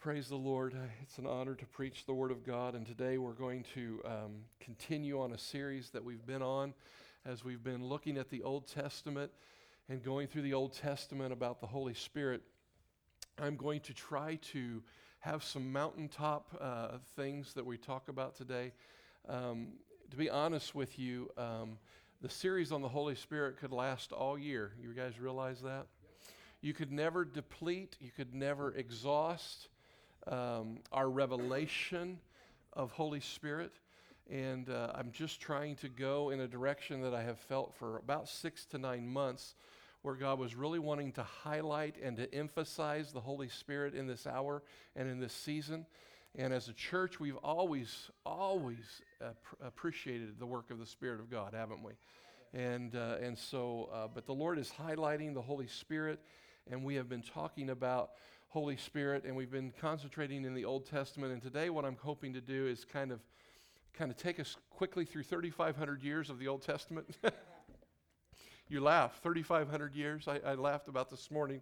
Praise the Lord. It's an honor to preach the Word of God. And today we're going to um, continue on a series that we've been on as we've been looking at the Old Testament and going through the Old Testament about the Holy Spirit. I'm going to try to have some mountaintop uh, things that we talk about today. Um, to be honest with you, um, the series on the Holy Spirit could last all year. You guys realize that? You could never deplete, you could never exhaust um, our revelation of Holy Spirit. And uh, I'm just trying to go in a direction that I have felt for about six to nine months, where God was really wanting to highlight and to emphasize the Holy Spirit in this hour and in this season. And as a church, we've always, always pr- appreciated the work of the Spirit of God, haven't we? And, uh, and so, uh, but the Lord is highlighting the Holy Spirit, and we have been talking about Holy Spirit, and we've been concentrating in the Old Testament. And today, what I'm hoping to do is kind of, kind of take us quickly through 3,500 years of the Old Testament. you laugh, 3,500 years. I, I laughed about this morning,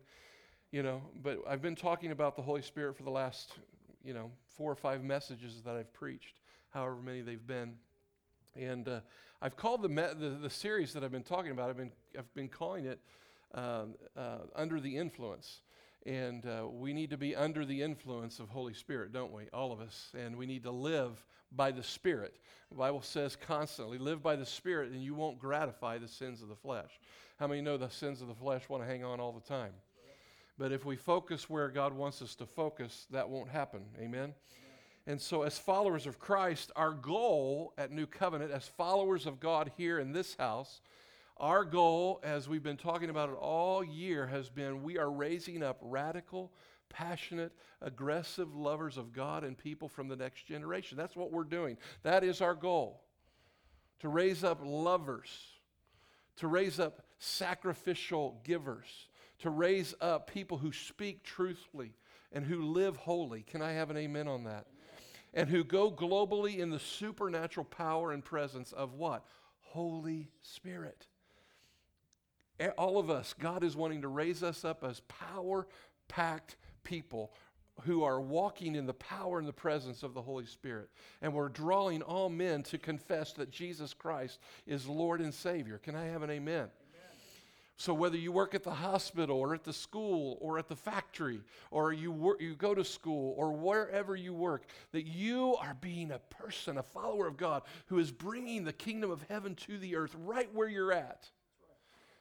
you know. But I've been talking about the Holy Spirit for the last, you know, four or five messages that I've preached, however many they've been. And uh, I've called the, me- the, the series that I've been talking about. I've been I've been calling it um, uh, under the influence. And uh, we need to be under the influence of Holy Spirit, don't we? All of us. And we need to live by the Spirit. The Bible says constantly, live by the Spirit, and you won't gratify the sins of the flesh. How many know the sins of the flesh want to hang on all the time? But if we focus where God wants us to focus, that won't happen. Amen? And so, as followers of Christ, our goal at New Covenant, as followers of God here in this house, our goal, as we've been talking about it all year, has been we are raising up radical, passionate, aggressive lovers of God and people from the next generation. That's what we're doing. That is our goal to raise up lovers, to raise up sacrificial givers, to raise up people who speak truthfully and who live holy. Can I have an amen on that? And who go globally in the supernatural power and presence of what? Holy Spirit Eh, all of us, God is wanting to raise us up as power packed people who are walking in the power and the presence of the Holy Spirit. And we're drawing all men to confess that Jesus Christ is Lord and Savior. Can I have an amen? So, whether you work at the hospital or at the school or at the factory or you, work, you go to school or wherever you work, that you are being a person, a follower of God, who is bringing the kingdom of heaven to the earth right where you're at.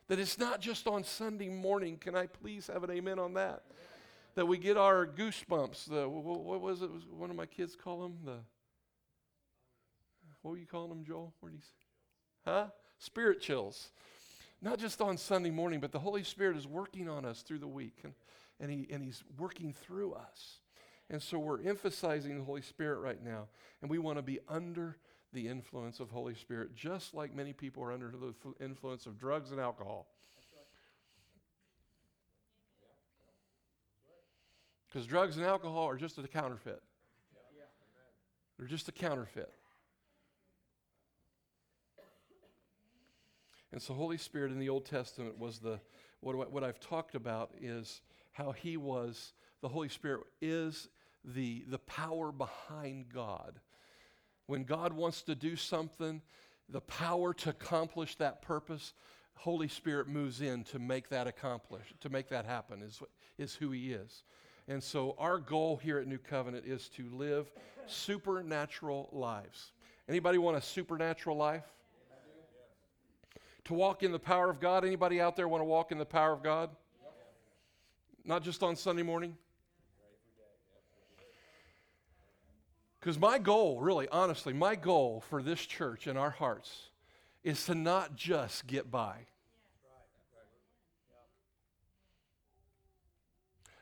That it's not just on Sunday morning. Can I please have an amen on that? That we get our goosebumps. The what was it? One of my kids call them the. What were you calling them, Joel? What you? Huh? Spirit chills. Not just on Sunday morning, but the Holy Spirit is working on us through the week, and, and, he, and He's working through us. And so we're emphasizing the Holy Spirit right now, and we want to be under the influence of Holy Spirit, just like many people are under the influence of drugs and alcohol. Because drugs and alcohol are just a counterfeit. They're just a counterfeit. And so, Holy Spirit in the Old Testament was the, what, what I've talked about is how He was, the Holy Spirit is the, the power behind God. When God wants to do something, the power to accomplish that purpose, Holy Spirit moves in to make that accomplish, to make that happen, is, is who He is. And so our goal here at New Covenant is to live supernatural lives. Anybody want a supernatural life? To walk in the power of God? Anybody out there want to walk in the power of God? Not just on Sunday morning? Because my goal, really, honestly, my goal for this church and our hearts is to not just get by.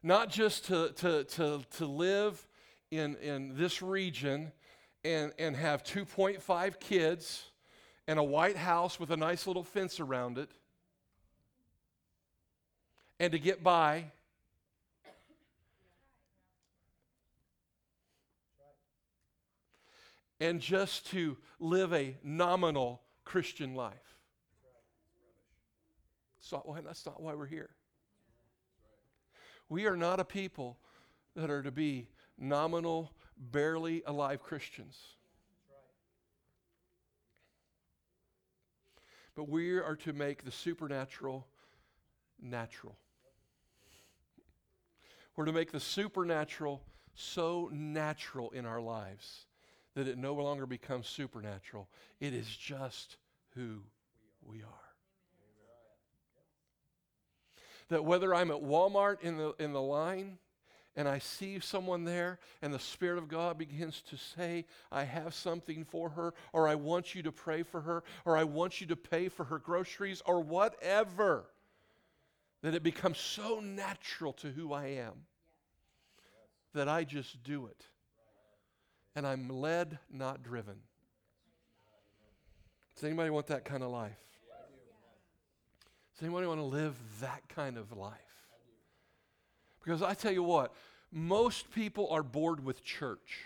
Not just to, to, to, to live in, in this region and, and have 2.5 kids and a white house with a nice little fence around it and to get by and just to live a nominal Christian life. That's not why we're here. We are not a people that are to be nominal, barely alive Christians. But we are to make the supernatural natural. We're to make the supernatural so natural in our lives that it no longer becomes supernatural. It is just who we are. That whether I'm at Walmart in the, in the line and I see someone there and the Spirit of God begins to say, I have something for her, or I want you to pray for her, or I want you to pay for her groceries, or whatever, that it becomes so natural to who I am that I just do it. And I'm led, not driven. Does anybody want that kind of life? Does anybody want to live that kind of life? Because I tell you what, most people are bored with church.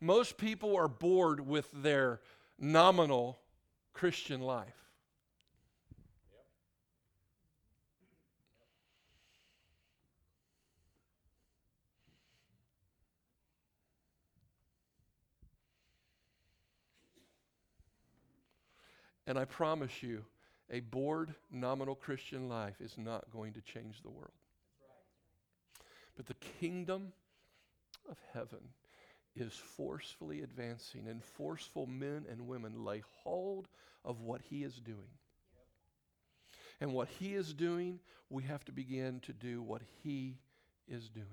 Most people are bored with their nominal Christian life. And I promise you, a bored, nominal Christian life is not going to change the world. But the kingdom of heaven is forcefully advancing, and forceful men and women lay hold of what he is doing. And what he is doing, we have to begin to do what he is doing.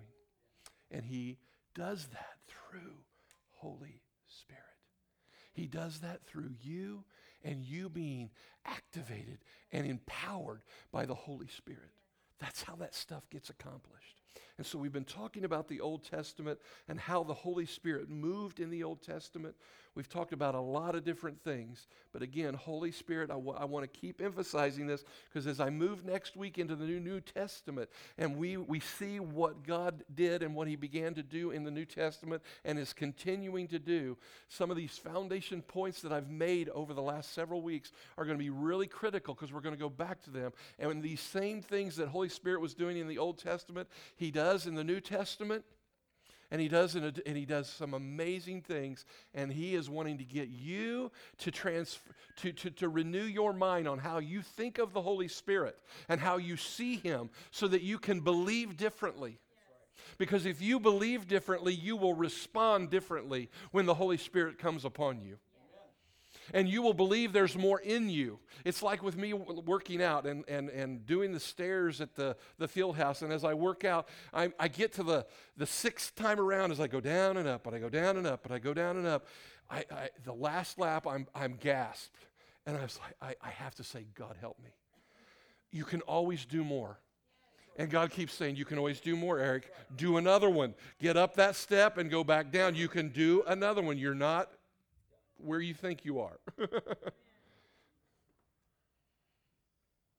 And he does that through Holy Spirit. He does that through you and you being activated and empowered by the Holy Spirit. That's how that stuff gets accomplished. And so we've been talking about the Old Testament and how the Holy Spirit moved in the Old Testament. We've talked about a lot of different things. But again, Holy Spirit, I, w- I want to keep emphasizing this because as I move next week into the New, New Testament and we, we see what God did and what He began to do in the New Testament and is continuing to do, some of these foundation points that I've made over the last several weeks are going to be really critical because we're going to go back to them. And these same things that Holy Spirit was doing in the Old Testament, He does in the New Testament and he does and he does some amazing things and he is wanting to get you to transfer to, to, to renew your mind on how you think of the holy spirit and how you see him so that you can believe differently. Because if you believe differently you will respond differently when the holy spirit comes upon you and you will believe there's more in you. It's like with me working out and, and, and doing the stairs at the, the field house. And as I work out, I, I get to the, the sixth time around as I go down and up, and I go down and up, and I go down and up. I, I, the last lap, I'm, I'm gasped. And I was like, I, I have to say, God, help me. You can always do more. And God keeps saying, You can always do more, Eric. Do another one. Get up that step and go back down. You can do another one. You're not where you think you are.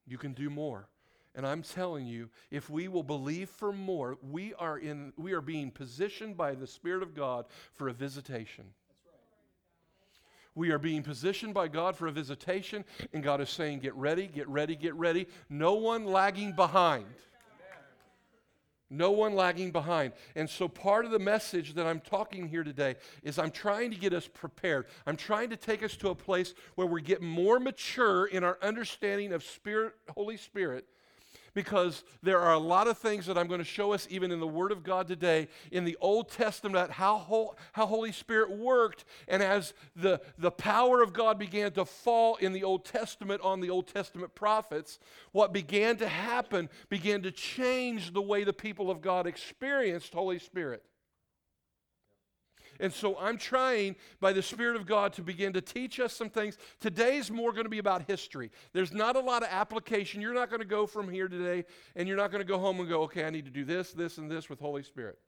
you can do more. And I'm telling you, if we will believe for more, we are, in, we are being positioned by the Spirit of God for a visitation. We are being positioned by God for a visitation, and God is saying, Get ready, get ready, get ready. No one lagging behind. No one lagging behind. And so, part of the message that I'm talking here today is I'm trying to get us prepared. I'm trying to take us to a place where we get more mature in our understanding of Spirit, Holy Spirit, because there are a lot of things that I'm going to show us even in the Word of God today in the Old Testament how, how Holy Spirit worked. And as the, the power of God began to fall in the Old Testament on the Old Testament prophets, what began to happen began to change the way the people of God experienced Holy Spirit. And so I'm trying by the Spirit of God to begin to teach us some things. Today's more going to be about history. There's not a lot of application. You're not going to go from here today and you're not going to go home and go, okay, I need to do this, this, and this with Holy Spirit.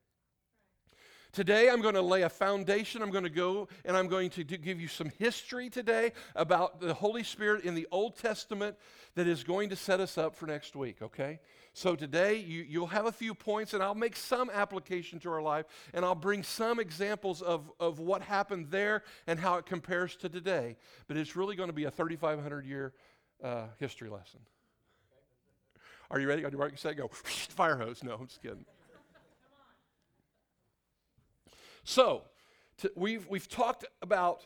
Today, I'm going to lay a foundation. I'm going to go and I'm going to give you some history today about the Holy Spirit in the Old Testament that is going to set us up for next week, okay? So today, you, you'll have a few points, and I'll make some application to our life, and I'll bring some examples of, of what happened there and how it compares to today. But it's really going to be a 3,500 year uh, history lesson. Are you ready? Are you ready? Go. Fire hose. No, I'm just kidding. So, we've, we've talked about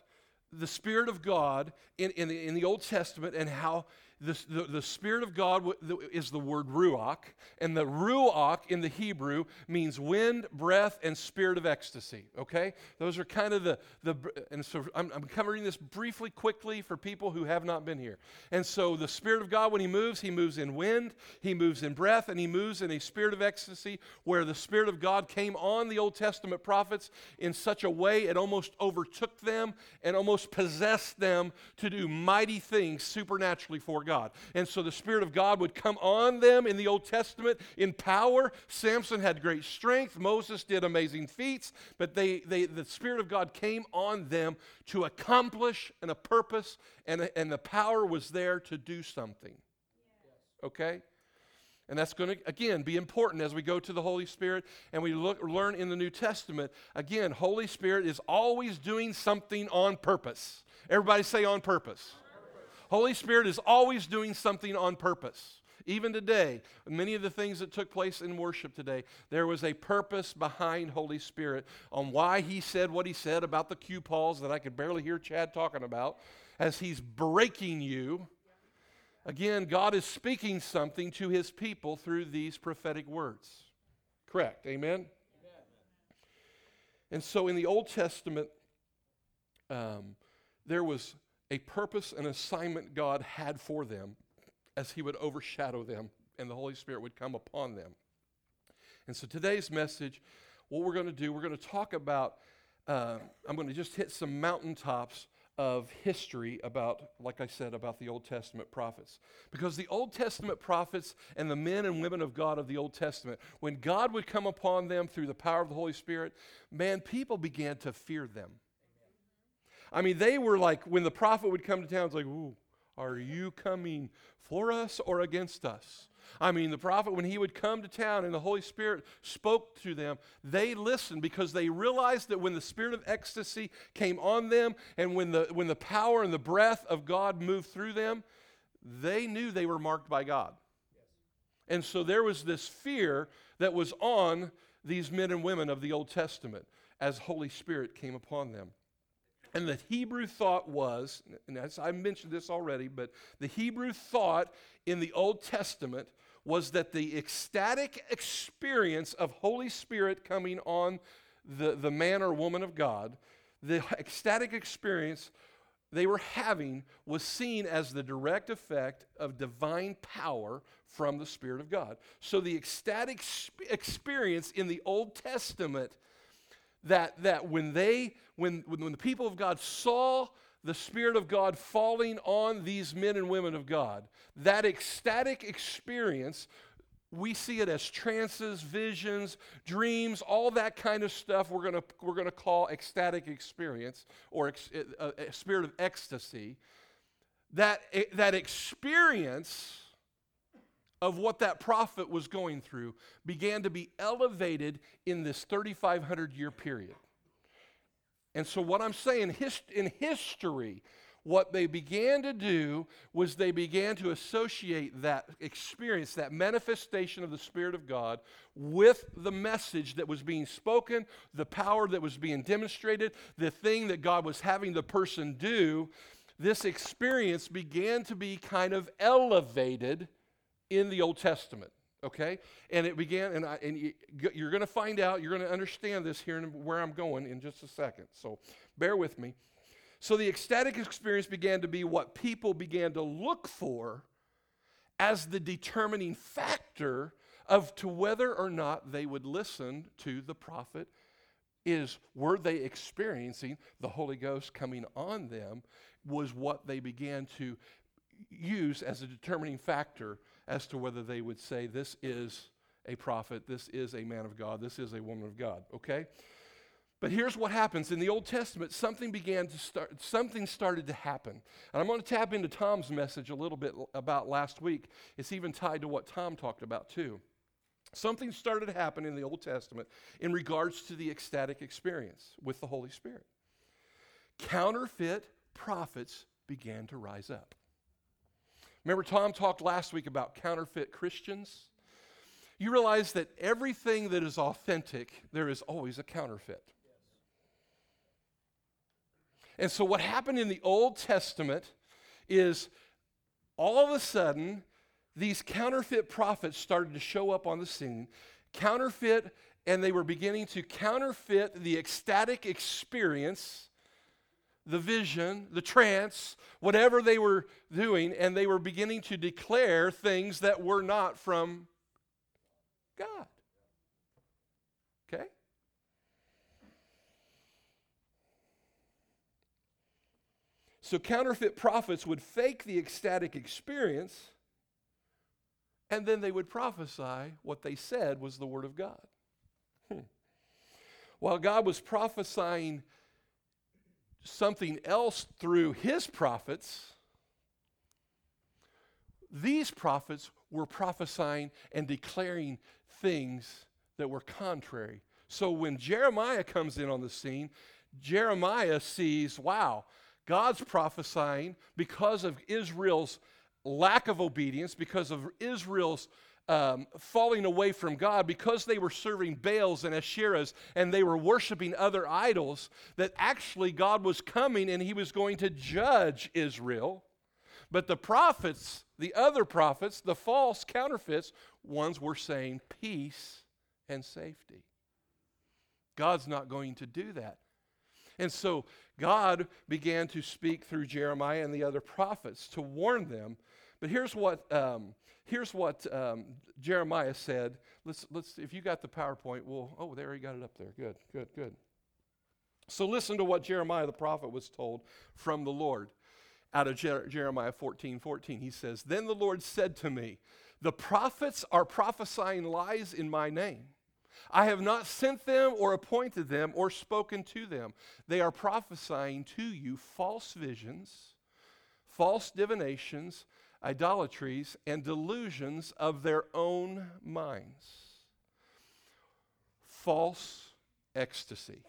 the Spirit of God in, in, the, in the Old Testament and how the, the, the, Spirit of God is the word ruach, and the ruach in the Hebrew means wind, breath, and spirit of ecstasy. Okay? Those are kind of the, the and so I'm, I'm covering this briefly, quickly for people who have not been here. And so the Spirit of God, when He moves, He moves in wind, He moves in breath, and He moves in a spirit of ecstasy where the Spirit of God came on the Old Testament prophets in such a way it almost overtook them and almost possessed them to do mighty things supernaturally for God. And so the Spirit of God would come on them in the Old Testament in power. Samson had great strength. Moses did amazing feats. But they, they, the Spirit of God came on them to accomplish and a purpose, and, and the power was there to do something. Okay? And that's going to, again, be important as we go to the Holy Spirit and we look, learn in the New Testament. Again, Holy Spirit is always doing something on purpose. Everybody say on purpose. Holy Spirit is always doing something on purpose. Even today, many of the things that took place in worship today, there was a purpose behind Holy Spirit on why he said what he said about the cue Pauls that I could barely hear Chad talking about as he's breaking you. Again, God is speaking something to his people through these prophetic words. Correct. Amen? Amen. And so in the Old Testament, um, there was a purpose and assignment God had for them as He would overshadow them and the Holy Spirit would come upon them. And so today's message, what we're going to do, we're going to talk about, uh, I'm going to just hit some mountaintops of history about, like I said, about the Old Testament prophets. Because the Old Testament prophets and the men and women of God of the Old Testament, when God would come upon them through the power of the Holy Spirit, man, people began to fear them. I mean, they were like, when the prophet would come to town, it's like, ooh, are you coming for us or against us? I mean, the prophet, when he would come to town and the Holy Spirit spoke to them, they listened because they realized that when the spirit of ecstasy came on them and when the, when the power and the breath of God moved through them, they knew they were marked by God. And so there was this fear that was on these men and women of the Old Testament as Holy Spirit came upon them. And the Hebrew thought was, and as I mentioned this already, but the Hebrew thought in the Old Testament was that the ecstatic experience of Holy Spirit coming on the, the man or woman of God, the ecstatic experience they were having was seen as the direct effect of divine power from the Spirit of God. So the ecstatic experience in the Old Testament that, that when they when, when the people of God saw the Spirit of God falling on these men and women of God, that ecstatic experience, we see it as trances, visions, dreams, all that kind of stuff we're going we're gonna call ecstatic experience or ex, uh, a, a spirit of ecstasy. That, eh, that experience of what that prophet was going through began to be elevated in this 3,500 year period. And so, what I'm saying in history, what they began to do was they began to associate that experience, that manifestation of the Spirit of God, with the message that was being spoken, the power that was being demonstrated, the thing that God was having the person do. This experience began to be kind of elevated in the Old Testament okay? And it began, and, I, and you're going to find out, you're going to understand this here and where I'm going in just a second. So bear with me. So the ecstatic experience began to be what people began to look for as the determining factor of to whether or not they would listen to the prophet is were they experiencing the holy ghost coming on them was what they began to use as a determining factor as to whether they would say, This is a prophet, this is a man of God, this is a woman of God, okay? But here's what happens in the Old Testament something began to start, something started to happen. And I'm going to tap into Tom's message a little bit about last week. It's even tied to what Tom talked about too. Something started to happen in the Old Testament in regards to the ecstatic experience with the Holy Spirit. Counterfeit prophets began to rise up. Remember, Tom talked last week about counterfeit Christians? You realize that everything that is authentic, there is always a counterfeit. And so, what happened in the Old Testament is all of a sudden, these counterfeit prophets started to show up on the scene. Counterfeit, and they were beginning to counterfeit the ecstatic experience, the vision, the trance, whatever they were doing, and they were beginning to declare things that were not from God. Okay? So, counterfeit prophets would fake the ecstatic experience and then they would prophesy what they said was the Word of God. Hmm. While God was prophesying something else through His prophets, these prophets were prophesying and declaring things that were contrary. So when Jeremiah comes in on the scene, Jeremiah sees, wow, God's prophesying because of Israel's lack of obedience, because of Israel's um, falling away from God, because they were serving Baals and Asherahs and they were worshiping other idols, that actually God was coming and he was going to judge Israel. But the prophets, the other prophets, the false counterfeits, ones were saying peace and safety. God's not going to do that. And so God began to speak through Jeremiah and the other prophets to warn them. But here's what, um, here's what um, Jeremiah said. Let's, let's, if you got the PowerPoint, well, oh, there he got it up there. Good, good, good. So listen to what Jeremiah the prophet was told from the Lord out of Jer- Jeremiah 14 14. He says, Then the Lord said to me, The prophets are prophesying lies in my name. I have not sent them or appointed them or spoken to them. They are prophesying to you false visions, false divinations, idolatries, and delusions of their own minds. False ecstasy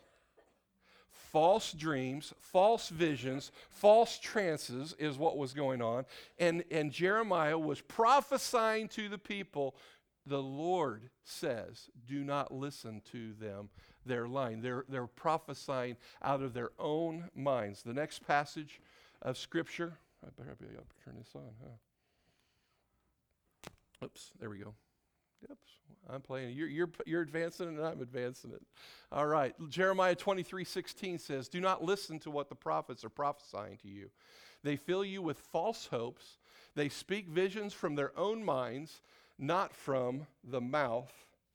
false dreams, false visions, false trances is what was going on. And, and Jeremiah was prophesying to the people the Lord says, do not listen to them. They're lying. They're, they're prophesying out of their own minds. The next passage of Scripture, I better be able to turn this on, huh? Oops, there we go. Oops, I'm playing. You're, you're, you're advancing it and I'm advancing it. All right. Jeremiah 23 16 says, Do not listen to what the prophets are prophesying to you. They fill you with false hopes. They speak visions from their own minds not from the mouth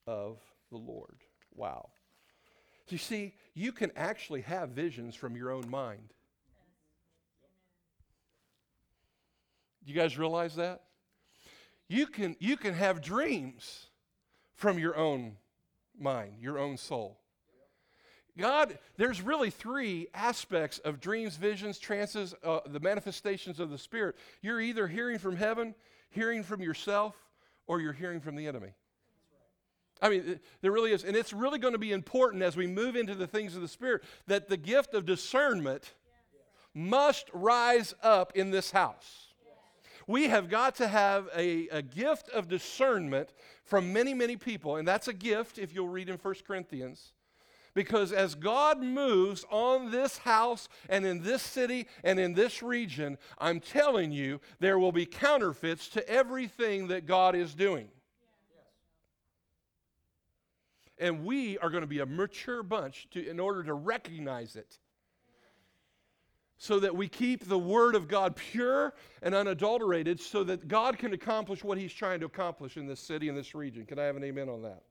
of the Lord. Wow. You see, you can actually have visions from your own mind. Do you guys realize that? You can, you can have dreams from your own mind, your own soul. God, there's really three aspects of dreams, visions, trances, uh, the manifestations of the Spirit. You're either hearing from heaven, hearing from yourself, or you're hearing from the enemy. I mean, there really is. And it's really going to be important as we move into the things of the Spirit that the gift of discernment must rise up in this house. We have got to have a, a gift of discernment from many, many people. And that's a gift, if you'll read in 1 Corinthians. Because as God moves on this house and in this city and in this region, I'm telling you, there will be counterfeits to everything that God is doing. And we are going to be a mature bunch to, in order to recognize it. So that we keep the Word of God pure and unadulterated, so that God can accomplish what He's trying to accomplish in this city and this region. Can I have an amen on that?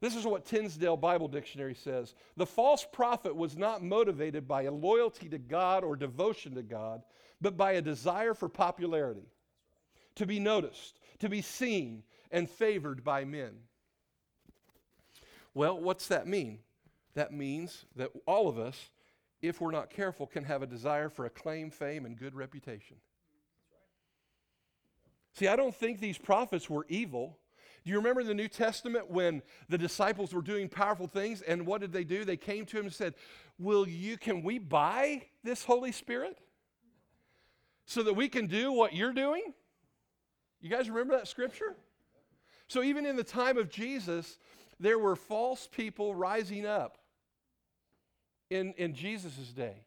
This is what Tyndale Bible Dictionary says. The false prophet was not motivated by a loyalty to God or devotion to God, but by a desire for popularity, to be noticed, to be seen, and favored by men. Well, what's that mean? That means that all of us, if we're not careful, can have a desire for acclaim, fame, and good reputation. See, I don't think these prophets were evil. Do you remember the New Testament when the disciples were doing powerful things and what did they do? They came to him and said, "Will you can we buy this Holy Spirit so that we can do what you're doing?" You guys remember that scripture? So even in the time of Jesus, there were false people rising up in, in Jesus' day.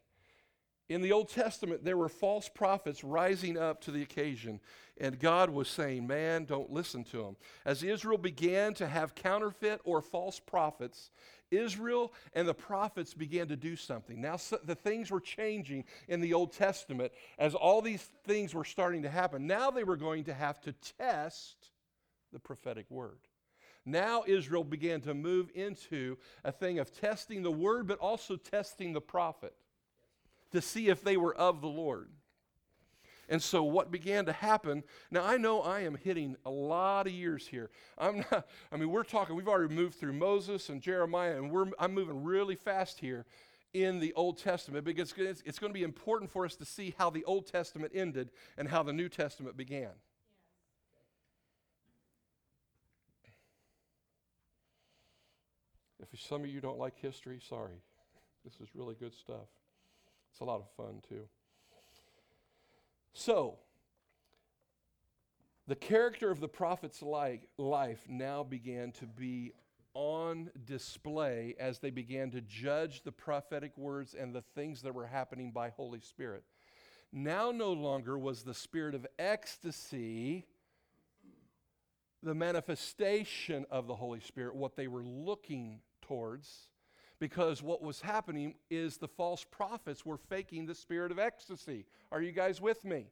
in the Old Testament, there were false prophets rising up to the occasion, and God was saying, Man, don't listen to them. As Israel began to have counterfeit or false prophets, Israel and the prophets began to do something. Now, so the things were changing in the Old Testament as all these things were starting to happen. Now they were going to have to test the prophetic word. Now Israel began to move into a thing of testing the word, but also testing the prophet to see if they were of the Lord. And so what began to happen, now I know I am hitting a lot of years here. I'm not, I mean, we're talking, we've already moved through Moses and Jeremiah, and we're, I'm moving really fast here in the Old Testament because it's, it's going to be important for us to see how the Old Testament ended and how the New Testament began. If some of you don't like history, sorry. This is really good stuff. It's a lot of fun, too. So, the character of the prophet's life now began to be on display as they began to judge the prophetic words and the things that were happening by Holy Spirit. Now, no longer was the spirit of ecstasy the manifestation of the Holy Spirit, what they were looking towards because what was happening is the false prophets were faking the spirit of ecstasy. Are you guys with me?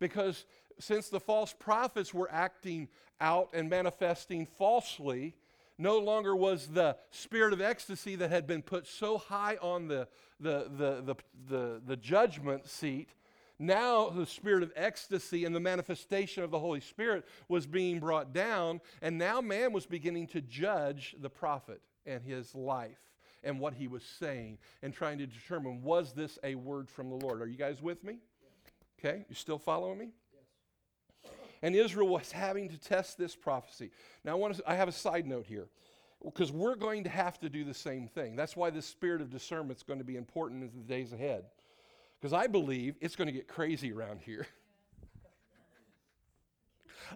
Because since the false prophets were acting out and manifesting falsely, no longer was the spirit of ecstasy that had been put so high on the, the, the, the, the, judgment seat. Now, the spirit of ecstasy and the manifestation of the Holy Spirit was being brought down, and now man was beginning to judge the prophet and his life and what he was saying and trying to determine was this a word from the Lord. Are you guys with me? Okay, you still following me? And Israel was having to test this prophecy. Now, I, want to, I have a side note here because we're going to have to do the same thing. That's why this spirit of discernment is going to be important in the days ahead. Because I believe it's going to get crazy around here.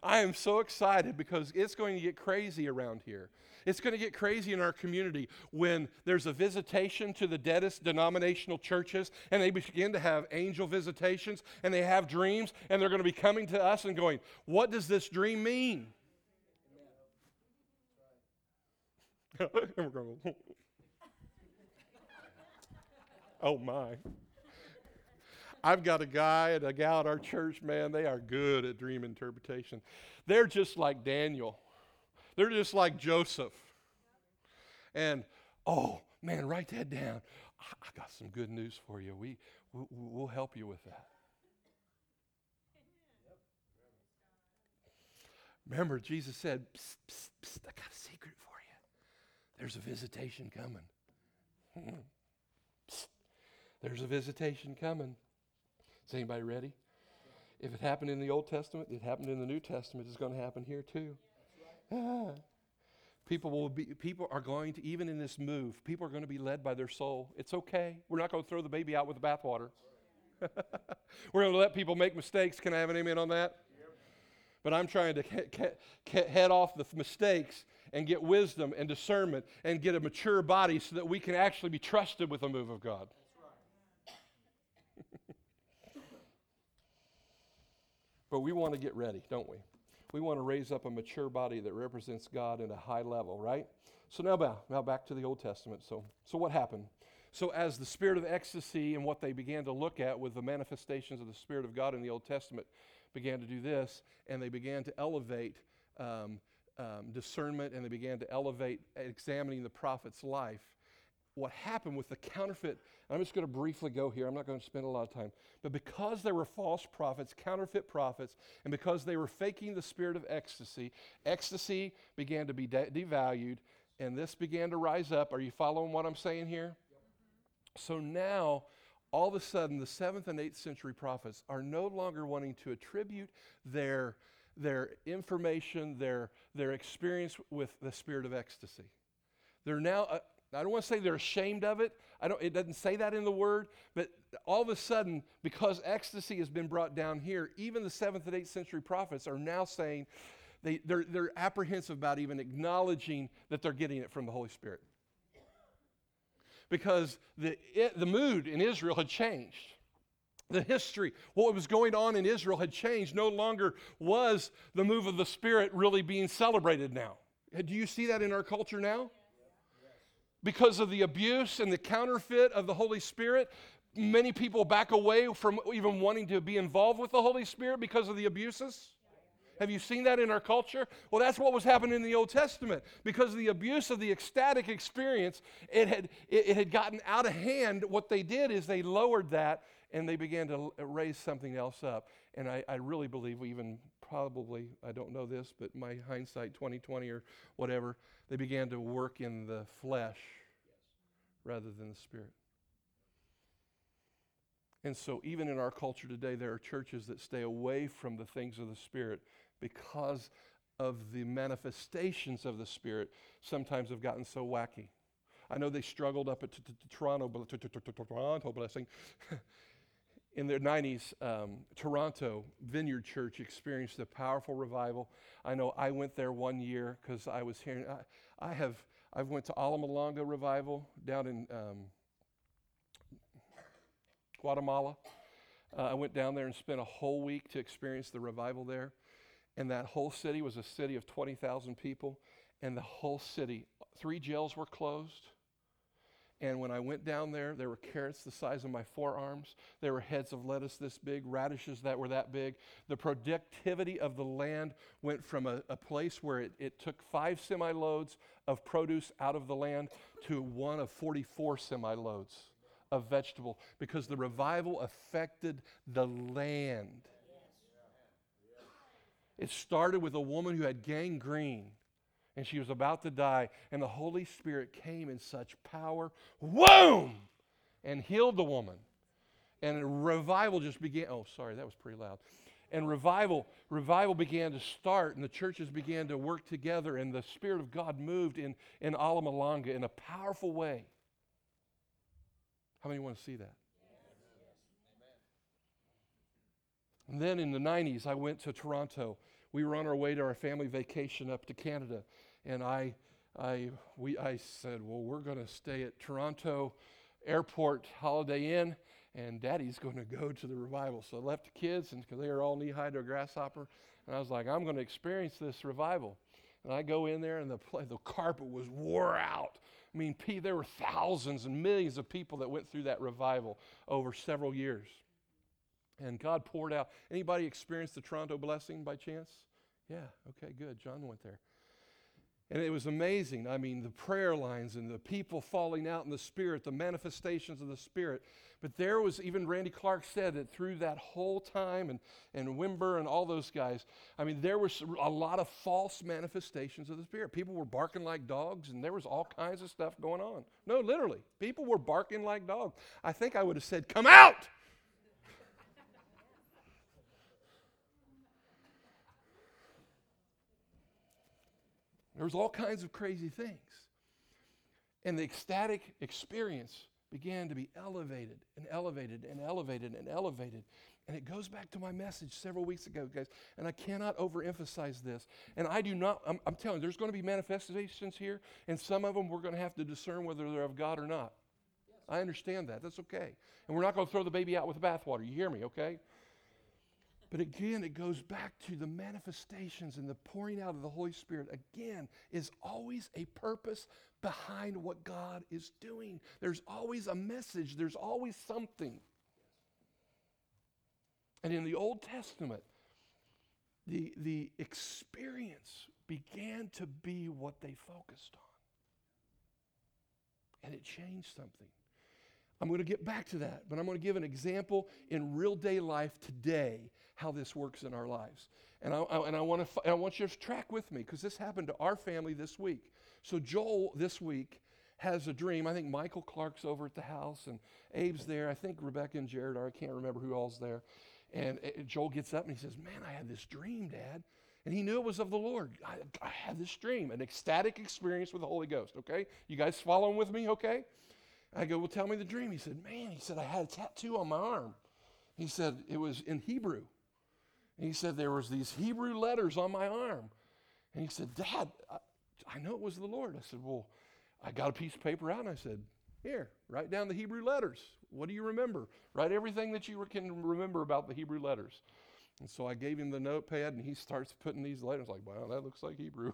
I am so excited because it's going to get crazy around here. It's going to get crazy in our community when there's a visitation to the deadest denominational churches and they begin to have angel visitations and they have dreams and they're going to be coming to us and going, What does this dream mean? oh my. I've got a guy and a gal at our church, man, they are good at dream interpretation. They're just like Daniel. They're just like Joseph. And, oh, man, write that down. I, got some good news for you. We, we, we'll help you with that. Remember, Jesus said, psst, psst, psst, I got a secret for you. There's a visitation coming. There's a visitation coming. Is anybody ready? If it happened in the Old Testament, it happened in the New Testament, it's going to happen here too. Ah. People will be people are going to even in this move, people are going to be led by their soul. It's okay. We're not going to throw the baby out with the bathwater. We're going to let people make mistakes. Can I have an amen on that? But I'm trying to head off the mistakes and get wisdom and discernment and get a mature body so that we can actually be trusted with the move of God. But we want to get ready, don't we? we want to raise up a mature body that represents God at a high level, right? So now, back, now back to the Old Testament. So, so what happened? So as the spirit of ecstasy and what they began to look at with the manifestations of the Spirit of God in the Old Testament began to do this, and they began to elevate um, um, discernment and they began to elevate examining the prophet's life what happened with the counterfeit, I'm just going to briefly go here, I'm not going to spend a lot of time, but because there were false prophets, counterfeit prophets, and because they were faking the spirit of ecstasy, ecstasy began to be de- devalued, and this began to rise up. Are you following what I'm saying here? Yep. So now, all of a sudden, the seventh and eighth century prophets are no longer wanting to attribute their, their information, their, their experience with the spirit of ecstasy. They're now uh, I don't want to say they're ashamed of it. I don't, it doesn't say that in the word, but all of a sudden, because ecstasy has been brought down here, even the seventh and eighth century prophets are now saying they, they're, they're apprehensive about even acknowledging that they're getting it from the Holy Spirit. Because the, it, the mood in Israel had changed. the history, what was going on in Israel had changed. No longer was the move of the Spirit really being celebrated now. Do you see that in our culture now? Because of the abuse and the counterfeit of the Holy Spirit, many people back away from even wanting to be involved with the Holy Spirit because of the abuses. Have you seen that in our culture? Well, that's what was happening in the Old Testament. Because of the abuse of the ecstatic experience, it had, it, it had gotten out of hand. What they did is they lowered that and they began to raise something else up. And I, I really believe, we even probably, I don't know this, but my hindsight 2020 or whatever, they began to work in the flesh rather than the spirit. And so, even in our culture today, there are churches that stay away from the things of the Spirit because of the manifestations of the Spirit sometimes have gotten so wacky. I know they struggled up at Toronto, Toronto blessing. In the 90s, um, Toronto Vineyard Church experienced a powerful revival. I know I went there one year because I was hearing. I, I have I've went to Almolonga revival down in um, Guatemala. Uh, I went down there and spent a whole week to experience the revival there. And that whole city was a city of 20,000 people. And the whole city, three jails were closed. And when I went down there, there were carrots the size of my forearms. There were heads of lettuce this big, radishes that were that big. The productivity of the land went from a, a place where it, it took five semi loads of produce out of the land to one of 44 semi loads of vegetable because the revival affected the land. It started with a woman who had gangrene and she was about to die, and the Holy Spirit came in such power, boom, and healed the woman. And revival just began. Oh, sorry, that was pretty loud. And revival, revival began to start, and the churches began to work together, and the Spirit of God moved in, in Almolonga in a powerful way. How many want to see that? And then in the 90s, I went to Toronto. We were on our way to our family vacation up to Canada. And I, I, we, I said, Well, we're going to stay at Toronto Airport Holiday Inn, and Daddy's going to go to the revival. So I left the kids, and because they were all knee high to a grasshopper. And I was like, I'm going to experience this revival. And I go in there, and the, the carpet was wore out. I mean, there were thousands and millions of people that went through that revival over several years. And God poured out. Anybody experienced the Toronto blessing by chance? Yeah, okay, good. John went there. And it was amazing. I mean, the prayer lines and the people falling out in the Spirit, the manifestations of the Spirit. But there was, even Randy Clark said that through that whole time, and, and Wimber and all those guys, I mean, there was a lot of false manifestations of the Spirit. People were barking like dogs, and there was all kinds of stuff going on. No, literally. People were barking like dogs. I think I would have said, Come out! There was all kinds of crazy things. And the ecstatic experience began to be elevated and elevated and elevated and elevated. And it goes back to my message several weeks ago, guys. And I cannot overemphasize this. And I do not, I'm, I'm telling you, there's going to be manifestations here, and some of them we're going to have to discern whether they're of God or not. Yes. I understand that. That's okay. And we're not going to throw the baby out with the bathwater. You hear me, okay? But again, it goes back to the manifestations and the pouring out of the Holy Spirit. Again, is always a purpose behind what God is doing. There's always a message, there's always something. And in the Old Testament, the, the experience began to be what they focused on. And it changed something. I'm going to get back to that, but I'm going to give an example in real day life today how this works in our lives. And I, I and I, want to, I want you to track with me because this happened to our family this week. So, Joel this week has a dream. I think Michael Clark's over at the house and Abe's there. I think Rebecca and Jared are. I can't remember who all's there. And uh, Joel gets up and he says, Man, I had this dream, Dad. And he knew it was of the Lord. I, I had this dream, an ecstatic experience with the Holy Ghost, okay? You guys following with me, okay? I go, Well, tell me the dream. He said, Man, he said, I had a tattoo on my arm. He said, It was in Hebrew. And he said, There was these Hebrew letters on my arm. And he said, Dad, I, I know it was the Lord. I said, Well, I got a piece of paper out and I said, Here, write down the Hebrew letters. What do you remember? Write everything that you can remember about the Hebrew letters. And so I gave him the notepad, and he starts putting these letters. Like, wow, that looks like Hebrew.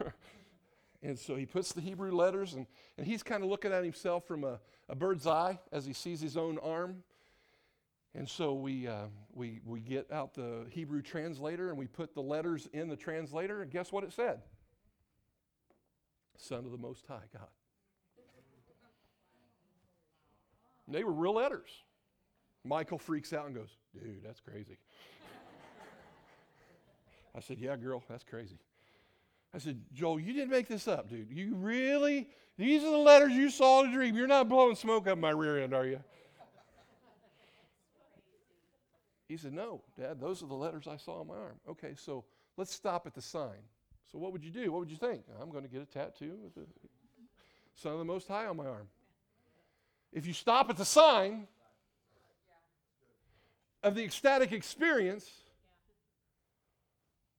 and so he puts the Hebrew letters, and, and he's kind of looking at himself from a, a bird's eye as he sees his own arm. And so we, uh, we, we get out the Hebrew translator and we put the letters in the translator, and guess what it said? Son of the Most High God. And they were real letters. Michael freaks out and goes, Dude, that's crazy. I said, Yeah, girl, that's crazy. I said, Joel, you didn't make this up, dude. You really? These are the letters you saw in a dream. You're not blowing smoke up my rear end, are you? He said, No, Dad, those are the letters I saw on my arm. Okay, so let's stop at the sign. So what would you do? What would you think? I'm going to get a tattoo with the Son of the Most High on my arm. If you stop at the sign of the ecstatic experience,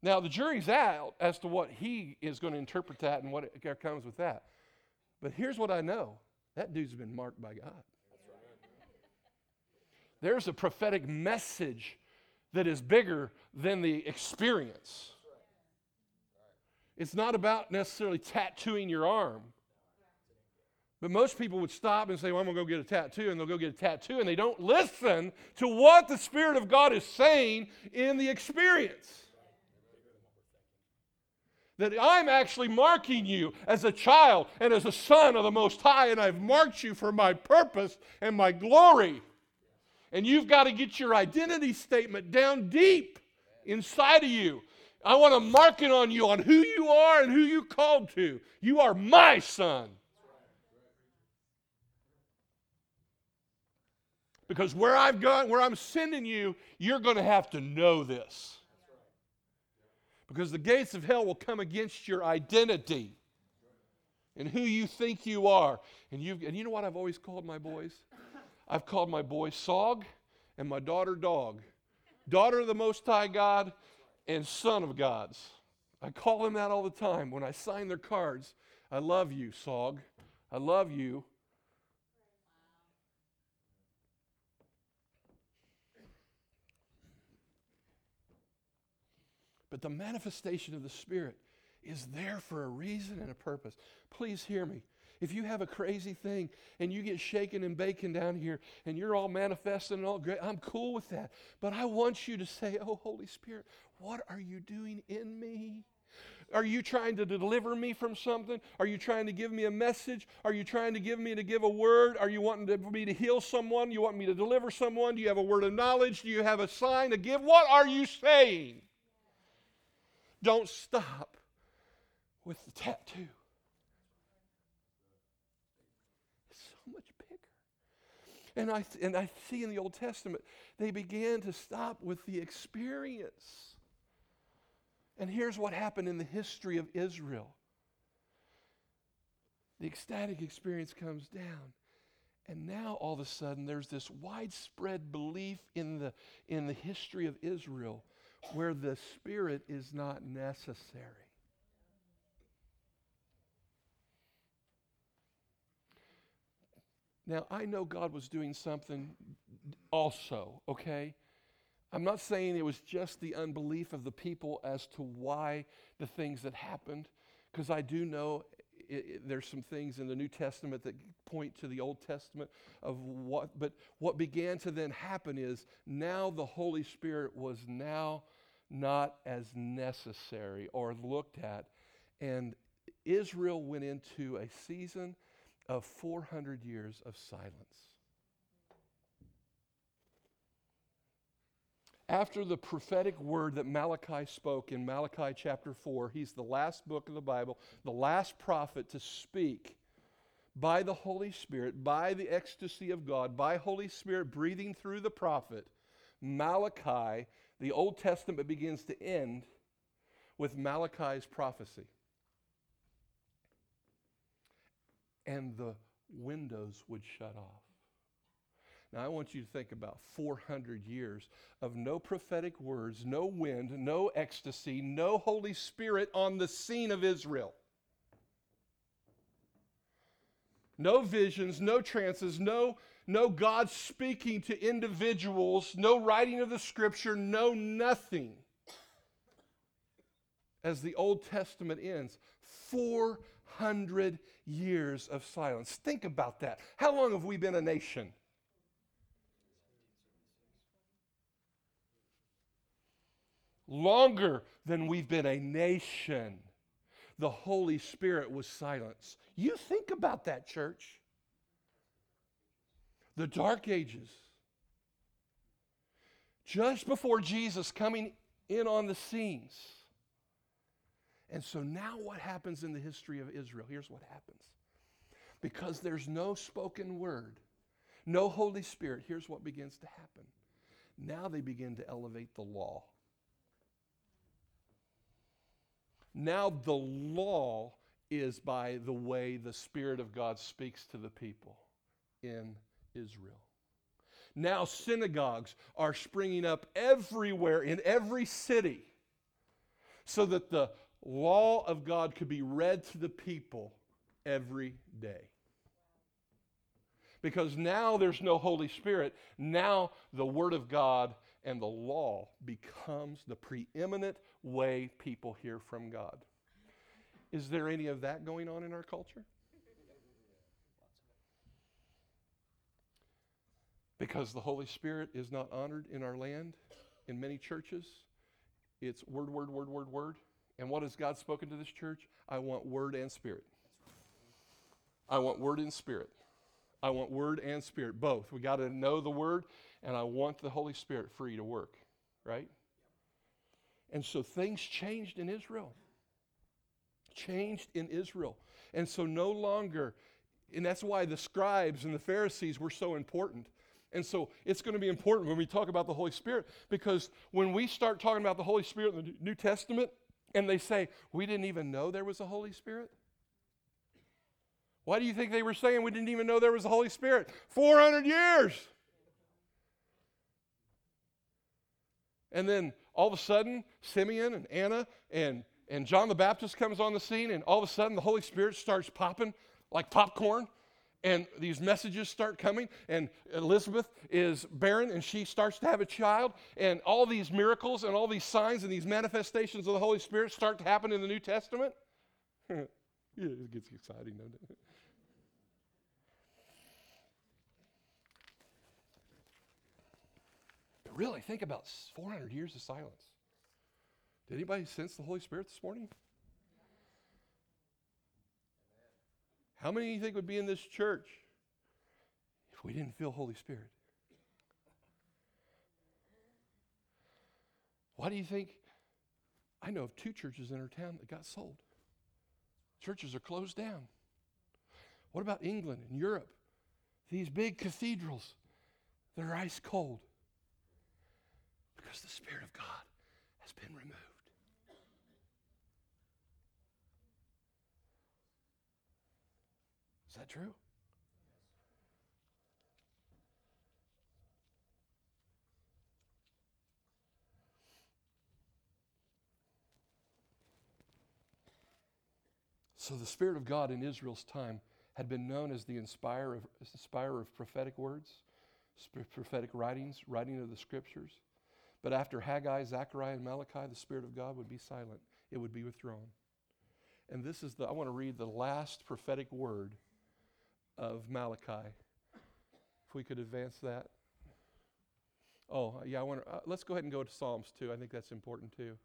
now the jury's out as to what he is going to interpret that and what comes with that. But here's what I know that dude's been marked by God. There's a prophetic message that is bigger than the experience. It's not about necessarily tattooing your arm. But most people would stop and say, Well, I'm going to go get a tattoo, and they'll go get a tattoo, and they don't listen to what the Spirit of God is saying in the experience. That I'm actually marking you as a child and as a son of the Most High, and I've marked you for my purpose and my glory. And you've got to get your identity statement down deep inside of you. I want to mark it on you on who you are and who you called to. You are my son. Because where I've gone, where I'm sending you, you're going to have to know this. Because the gates of hell will come against your identity and who you think you are. And, you and you know what I've always called my boys? I've called my boy Sog and my daughter Dog. Daughter of the Most High God and son of God's. I call them that all the time when I sign their cards. I love you, Sog. I love you. But the manifestation of the Spirit is there for a reason and a purpose. Please hear me. If you have a crazy thing and you get shaken and baking down here and you're all manifesting and all great, I'm cool with that. But I want you to say, Oh, Holy Spirit, what are you doing in me? Are you trying to deliver me from something? Are you trying to give me a message? Are you trying to give me to give a word? Are you wanting to, me to heal someone? You want me to deliver someone? Do you have a word of knowledge? Do you have a sign to give? What are you saying? Don't stop with the tattoo. And I, and I see in the Old Testament, they began to stop with the experience. And here's what happened in the history of Israel the ecstatic experience comes down. And now all of a sudden there's this widespread belief in the, in the history of Israel where the Spirit is not necessary. Now, I know God was doing something also, okay? I'm not saying it was just the unbelief of the people as to why the things that happened, because I do know it, it, there's some things in the New Testament that point to the Old Testament of what, but what began to then happen is now the Holy Spirit was now not as necessary or looked at. And Israel went into a season of 400 years of silence. After the prophetic word that Malachi spoke in Malachi chapter 4, he's the last book of the Bible, the last prophet to speak by the Holy Spirit, by the ecstasy of God, by Holy Spirit breathing through the prophet. Malachi, the Old Testament begins to end with Malachi's prophecy. And the windows would shut off. Now, I want you to think about 400 years of no prophetic words, no wind, no ecstasy, no Holy Spirit on the scene of Israel. No visions, no trances, no, no God speaking to individuals, no writing of the scripture, no nothing. As the Old Testament ends, 400 years of silence. Think about that. How long have we been a nation? Longer than we've been a nation. The Holy Spirit was silence. You think about that, church. The Dark Ages. Just before Jesus coming in on the scenes. And so now what happens in the history of Israel? Here's what happens. Because there's no spoken word, no Holy Spirit, here's what begins to happen. Now they begin to elevate the law. Now the law is by the way the Spirit of God speaks to the people in Israel. Now synagogues are springing up everywhere in every city so that the law of God could be read to the people every day. Because now there's no Holy Spirit. Now the Word of God and the law becomes the preeminent way people hear from God. Is there any of that going on in our culture? Because the Holy Spirit is not honored in our land, in many churches, it's word, word, word, word, word. And what has God spoken to this church? I want word and spirit. I want word and spirit. I want word and spirit, both. We got to know the word, and I want the Holy Spirit free to work, right? And so things changed in Israel. Changed in Israel. And so no longer, and that's why the scribes and the Pharisees were so important. And so it's going to be important when we talk about the Holy Spirit because when we start talking about the Holy Spirit in the New Testament, and they say, We didn't even know there was a Holy Spirit? Why do you think they were saying we didn't even know there was a Holy Spirit? 400 years. And then all of a sudden, Simeon and Anna and, and John the Baptist comes on the scene, and all of a sudden the Holy Spirit starts popping like popcorn and these messages start coming and elizabeth is barren and she starts to have a child and all these miracles and all these signs and these manifestations of the holy spirit start to happen in the new testament. Yeah, it gets exciting doesn't it? But really think about 400 years of silence. Did anybody sense the holy spirit this morning How many do you think would be in this church if we didn't feel Holy Spirit? Why do you think? I know of two churches in our town that got sold. Churches are closed down. What about England and Europe? These big cathedrals that are ice cold because the Spirit of God has been removed. That true? So the Spirit of God in Israel's time had been known as the inspirer of, inspirer of prophetic words, prophetic writings, writing of the scriptures. But after Haggai, Zechariah, and Malachi, the Spirit of God would be silent. It would be withdrawn. And this is the, I want to read the last prophetic word of Malachi. If we could advance that. Oh, yeah, I want to, uh, let's go ahead and go to Psalms 2. I think that's important too.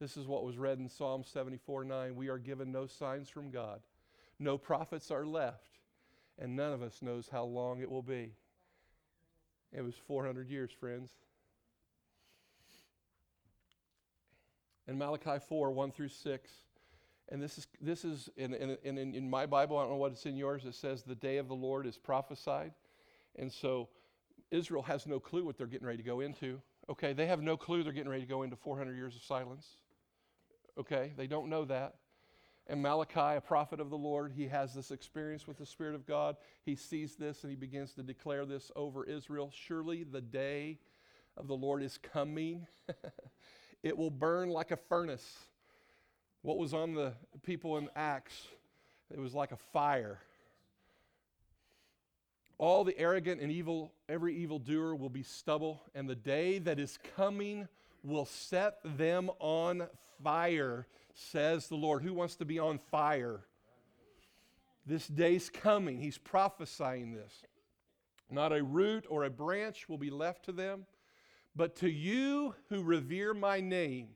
This is what was read in Psalm 74 9. We are given no signs from God, no prophets are left, and none of us knows how long it will be. It was 400 years, friends. In Malachi 4 1 through 6, and this is, this is in, in, in, in my Bible, I don't know what it's in yours, it says the day of the Lord is prophesied. And so Israel has no clue what they're getting ready to go into. Okay, they have no clue they're getting ready to go into 400 years of silence. Okay, they don't know that. And Malachi, a prophet of the Lord, he has this experience with the Spirit of God. He sees this and he begins to declare this over Israel. Surely the day of the Lord is coming. it will burn like a furnace what was on the people in Acts? It was like a fire. All the arrogant and evil, every evildoer will be stubble, and the day that is coming will set them on fire, says the Lord. Who wants to be on fire? This day's coming. He's prophesying this. Not a root or a branch will be left to them, but to you who revere my name,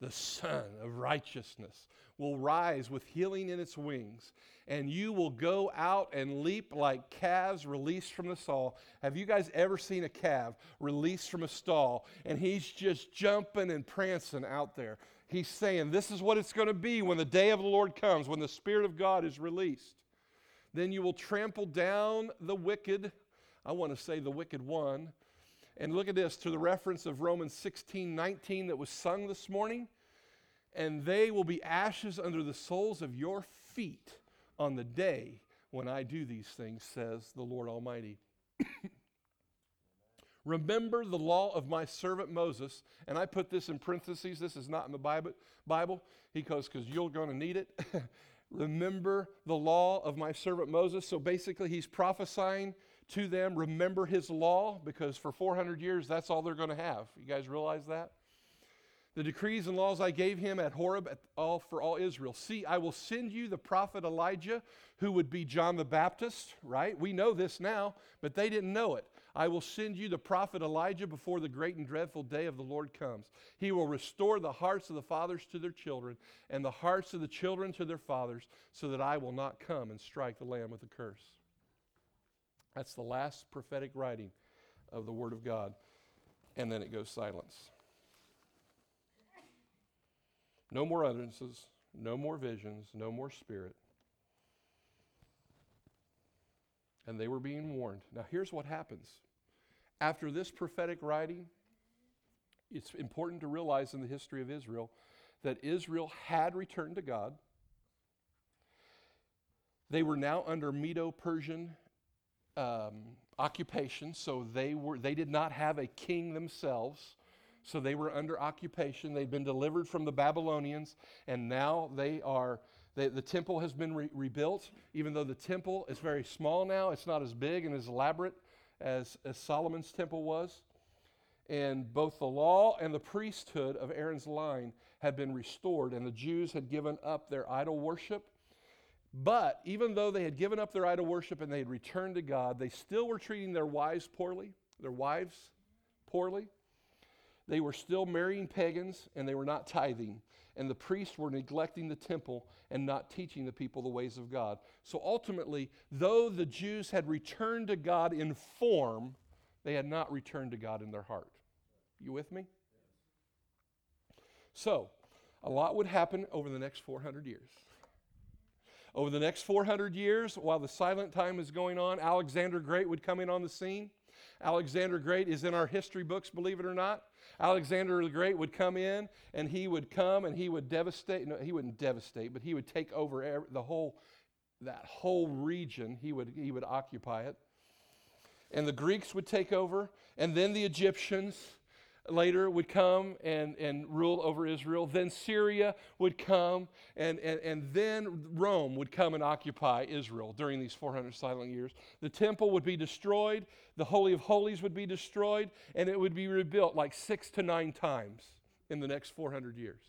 the Sun of Righteousness will rise with healing in its wings, and you will go out and leap like calves released from the stall. Have you guys ever seen a calf released from a stall and he's just jumping and prancing out there? He's saying, This is what it's going to be when the day of the Lord comes, when the Spirit of God is released. Then you will trample down the wicked. I want to say the wicked one. And look at this to the reference of Romans 16 19 that was sung this morning and they will be ashes under the soles of your feet on the day when I do these things, says the Lord Almighty. Remember the law of my servant Moses, and I put this in parentheses. This is not in the Bible, Bible because because you're going to need it. remember the law of my servant Moses. So basically, he's prophesying to them. Remember his law because for 400 years, that's all they're going to have. You guys realize that? the decrees and laws I gave him at Horeb at all, for all Israel. See, I will send you the prophet Elijah, who would be John the Baptist, right? We know this now, but they didn't know it. I will send you the prophet Elijah before the great and dreadful day of the Lord comes. He will restore the hearts of the fathers to their children, and the hearts of the children to their fathers, so that I will not come and strike the land with a curse. That's the last prophetic writing of the Word of God. And then it goes silence. No more utterances, no more visions, no more spirit. And they were being warned. Now, here's what happens. After this prophetic writing, it's important to realize in the history of Israel that Israel had returned to God. They were now under Medo Persian um, occupation, so they, were, they did not have a king themselves. So they were under occupation. They'd been delivered from the Babylonians, and now they are. They, the temple has been re- rebuilt, even though the temple is very small now. It's not as big and as elaborate as, as Solomon's temple was. And both the law and the priesthood of Aaron's line had been restored, and the Jews had given up their idol worship. But even though they had given up their idol worship and they had returned to God, they still were treating their wives poorly, their wives poorly. They were still marrying pagans and they were not tithing. And the priests were neglecting the temple and not teaching the people the ways of God. So ultimately, though the Jews had returned to God in form, they had not returned to God in their heart. You with me? So, a lot would happen over the next 400 years. Over the next 400 years, while the silent time is going on, Alexander Great would come in on the scene. Alexander Great is in our history books, believe it or not. Alexander the Great would come in and he would come and he would devastate, no, he wouldn't devastate, but he would take over the whole, that whole region. He would, he would occupy it. And the Greeks would take over, and then the Egyptians later would come and, and rule over Israel. Then Syria would come, and, and, and then Rome would come and occupy Israel during these 400 silent years. The temple would be destroyed, the Holy of Holies would be destroyed, and it would be rebuilt like six to nine times in the next 400 years.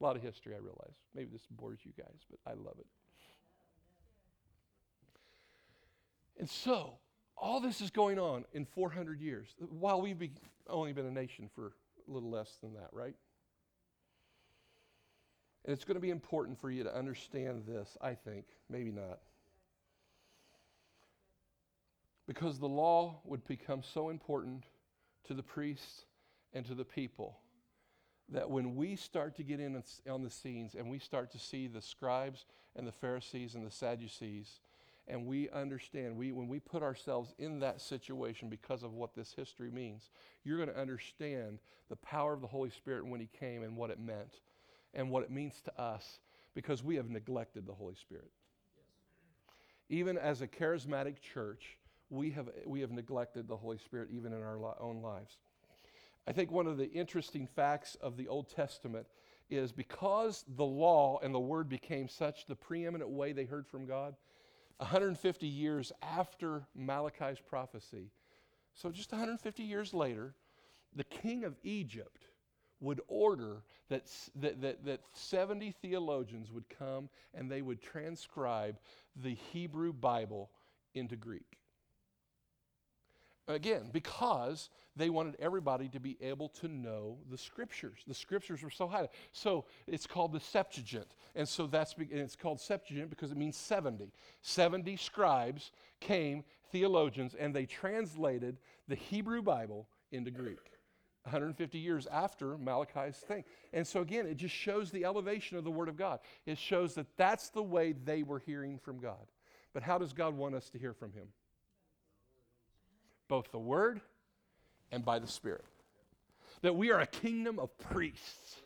A lot of history, I realize. Maybe this bores you guys, but I love it. And so, all this is going on in 400 years while we've only been a nation for a little less than that, right? And it's going to be important for you to understand this, I think. Maybe not. Because the law would become so important to the priests and to the people that when we start to get in on the scenes and we start to see the scribes and the Pharisees and the Sadducees and we understand, we, when we put ourselves in that situation because of what this history means, you're going to understand the power of the Holy Spirit when He came and what it meant and what it means to us because we have neglected the Holy Spirit. Yes. Even as a charismatic church, we have, we have neglected the Holy Spirit even in our li- own lives. I think one of the interesting facts of the Old Testament is because the law and the word became such the preeminent way they heard from God 150 years after Malachi's prophecy, so just 150 years later, the king of Egypt would order that, that, that, that 70 theologians would come and they would transcribe the Hebrew Bible into Greek. Again, because they wanted everybody to be able to know the scriptures. The scriptures were so high. So it's called the Septuagint. And so that's and it's called Septuagint because it means 70. 70 scribes came, theologians, and they translated the Hebrew Bible into Greek. 150 years after Malachi's thing. And so, again, it just shows the elevation of the Word of God. It shows that that's the way they were hearing from God. But how does God want us to hear from Him? Both the Word and by the Spirit. That we are a kingdom of priests.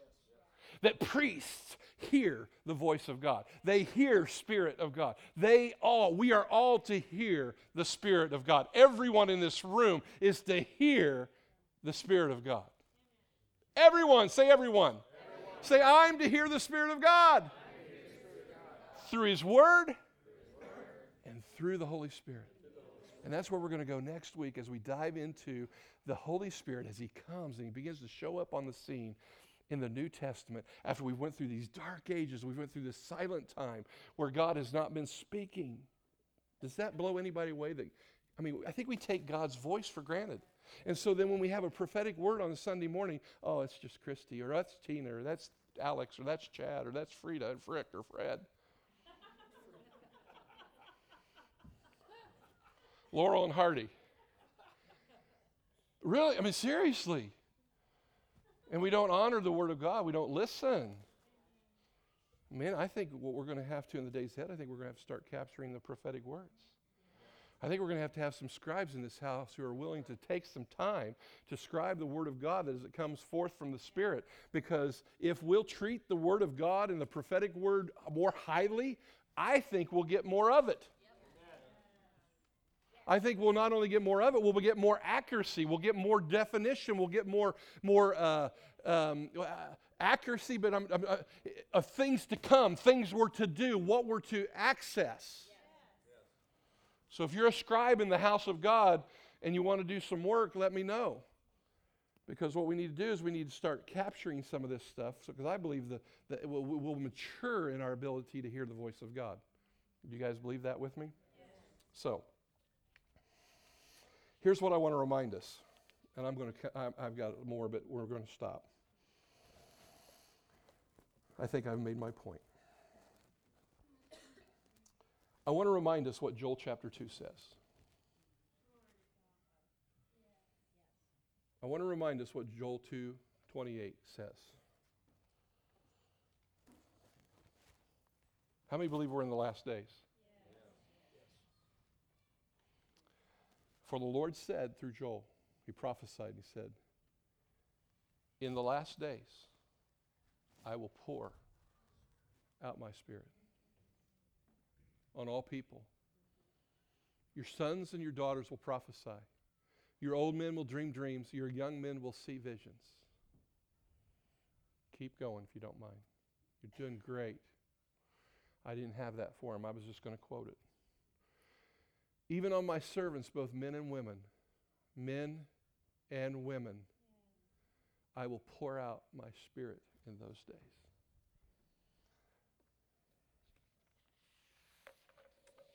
That priests hear the voice of God. They hear Spirit of God. They all, we are all to hear the Spirit of God. Everyone in this room is to hear the Spirit of God. Everyone, say everyone. everyone. Say, I'm to hear the Spirit of God. Spirit of God. Through His Word and through the Holy Spirit. And that's where we're going to go next week as we dive into the Holy Spirit as He comes and He begins to show up on the scene in the New Testament after we went through these dark ages, we went through this silent time where God has not been speaking. Does that blow anybody away? That I mean, I think we take God's voice for granted. And so then when we have a prophetic word on a Sunday morning, oh, it's just Christy, or that's Tina, or that's Alex, or that's Chad, or that's Frida, and Frick, or Fred. Laurel and Hardy. Really? I mean, seriously. And we don't honor the Word of God, we don't listen. Man, I think what we're going to have to in the days ahead, I think we're going to have to start capturing the prophetic words. I think we're going to have to have some scribes in this house who are willing to take some time to scribe the Word of God as it comes forth from the Spirit. Because if we'll treat the Word of God and the prophetic word more highly, I think we'll get more of it. I think we'll not only get more of it, we'll get more accuracy, we'll get more definition, we'll get more, more uh, um, uh, accuracy, but I'm, I'm, uh, of things to come, things we're to do, what we're to access. So if you're a scribe in the house of God and you want to do some work, let me know. Because what we need to do is we need to start capturing some of this stuff because so, I believe that, that it will, will, mature in our ability to hear the voice of God. Do you guys believe that with me? Yes. So, here's what I want to remind us. And I'm going to, I've got more, but we're going to stop. I think I've made my point. I want to remind us what Joel chapter 2 says. I want to remind us what Joel 2 28 says. How many believe we're in the last days? For the Lord said through Joel, he prophesied, he said, In the last days, I will pour out my spirit on all people. Your sons and your daughters will prophesy. Your old men will dream dreams. Your young men will see visions. Keep going if you don't mind. You're doing great. I didn't have that for him. I was just going to quote it. Even on my servants, both men and women, men and women, I will pour out my spirit in those days.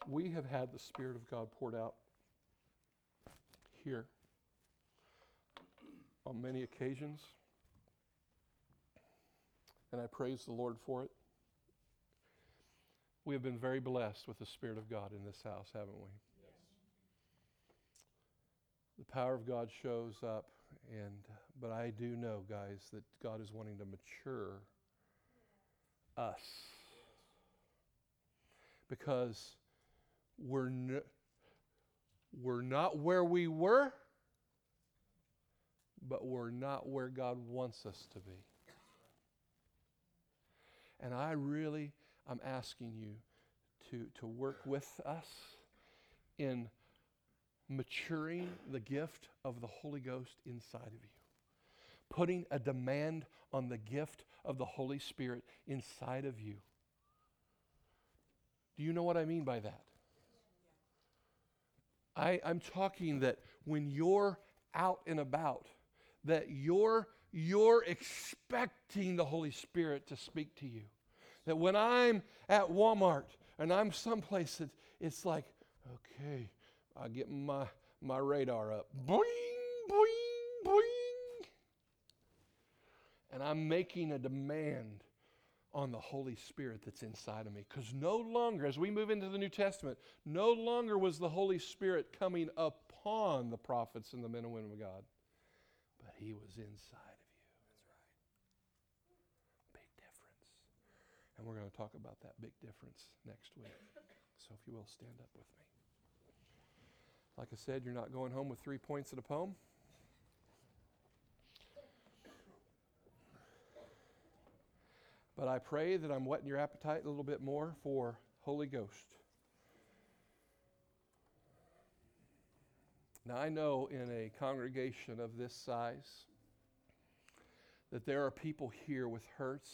we have had the Spirit of God poured out here on many occasions. And I praise the Lord for it. We have been very blessed with the Spirit of God in this house, haven't we? The power of God shows up, and but I do know, guys, that God is wanting to mature us because we're, n- we're not where we were, but we're not where God wants us to be. And I really, I'm asking you to, to work with us in maturing the gift of the Holy Ghost inside of you, putting a demand on the gift of the Holy Spirit inside of you. Do you know what I mean by that? I, I'm talking that when you're out and about, that you're, you're expecting the Holy Spirit to speak to you. That when I'm at Walmart and I'm someplace that it's like, okay, I get my, my radar up. Boing, boing, boing. And I'm making a demand on the Holy Spirit that's inside of me. Because no longer, as we move into the New Testament, no longer was the Holy Spirit coming upon the prophets and the men and women of God, but He was inside of you. That's right. Big difference. And we're going to talk about that big difference next week. So if you will, stand up with me. Like I said, you're not going home with three points in a poem. But I pray that I'm whetting your appetite a little bit more for Holy Ghost. Now, I know in a congregation of this size that there are people here with hurts,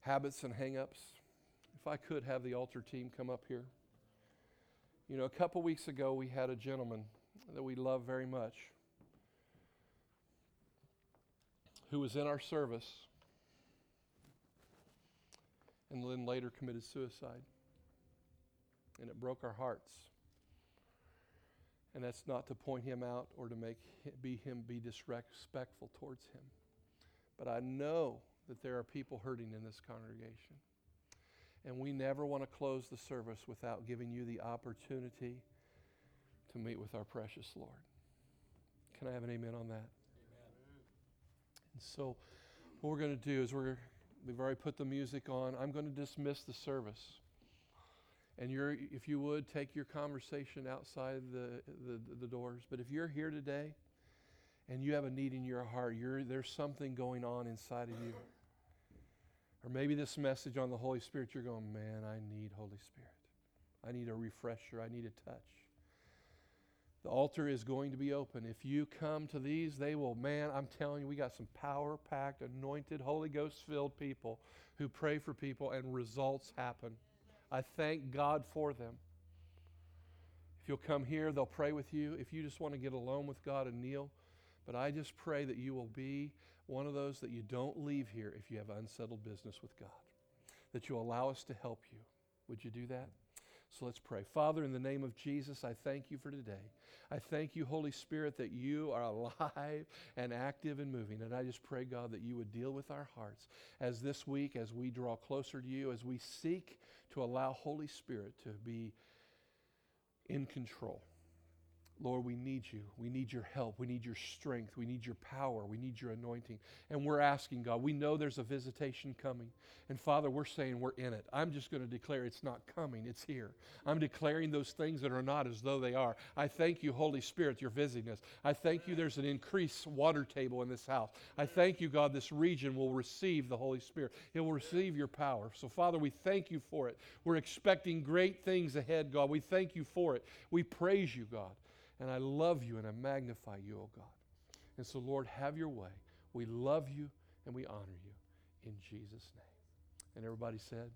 habits, and hangups. If I could have the altar team come up here. You know, a couple weeks ago, we had a gentleman that we love very much who was in our service and then later committed suicide. And it broke our hearts. And that's not to point him out or to make him, be him be disrespectful towards him. But I know that there are people hurting in this congregation. And we never want to close the service without giving you the opportunity to meet with our precious Lord. Can I have an amen on that? Amen. And so, what we're going to do is we're We've already put the music on. I'm going to dismiss the service. And you're, if you would, take your conversation outside the, the, the doors. But if you're here today and you have a need in your heart, there's something going on inside of you. Or maybe this message on the Holy Spirit, you're going, man, I need Holy Spirit. I need a refresher. I need a touch. The altar is going to be open. If you come to these, they will, man, I'm telling you, we got some power packed, anointed, Holy Ghost filled people who pray for people and results happen. I thank God for them. If you'll come here, they'll pray with you. If you just want to get alone with God and kneel, but I just pray that you will be one of those that you don't leave here if you have unsettled business with God, that you allow us to help you. Would you do that? So let's pray. Father, in the name of Jesus, I thank you for today. I thank you, Holy Spirit, that you are alive and active and moving. And I just pray, God, that you would deal with our hearts as this week, as we draw closer to you, as we seek to allow Holy Spirit to be in control. Lord, we need you. We need your help. We need your strength. We need your power. We need your anointing. And we're asking, God, we know there's a visitation coming. And Father, we're saying we're in it. I'm just going to declare it's not coming, it's here. I'm declaring those things that are not as though they are. I thank you, Holy Spirit, you're visiting us. I thank you there's an increased water table in this house. I thank you, God, this region will receive the Holy Spirit. It will receive your power. So, Father, we thank you for it. We're expecting great things ahead, God. We thank you for it. We praise you, God. And I love you and I magnify you, oh God. And so, Lord, have your way. We love you and we honor you in Jesus' name. And everybody said,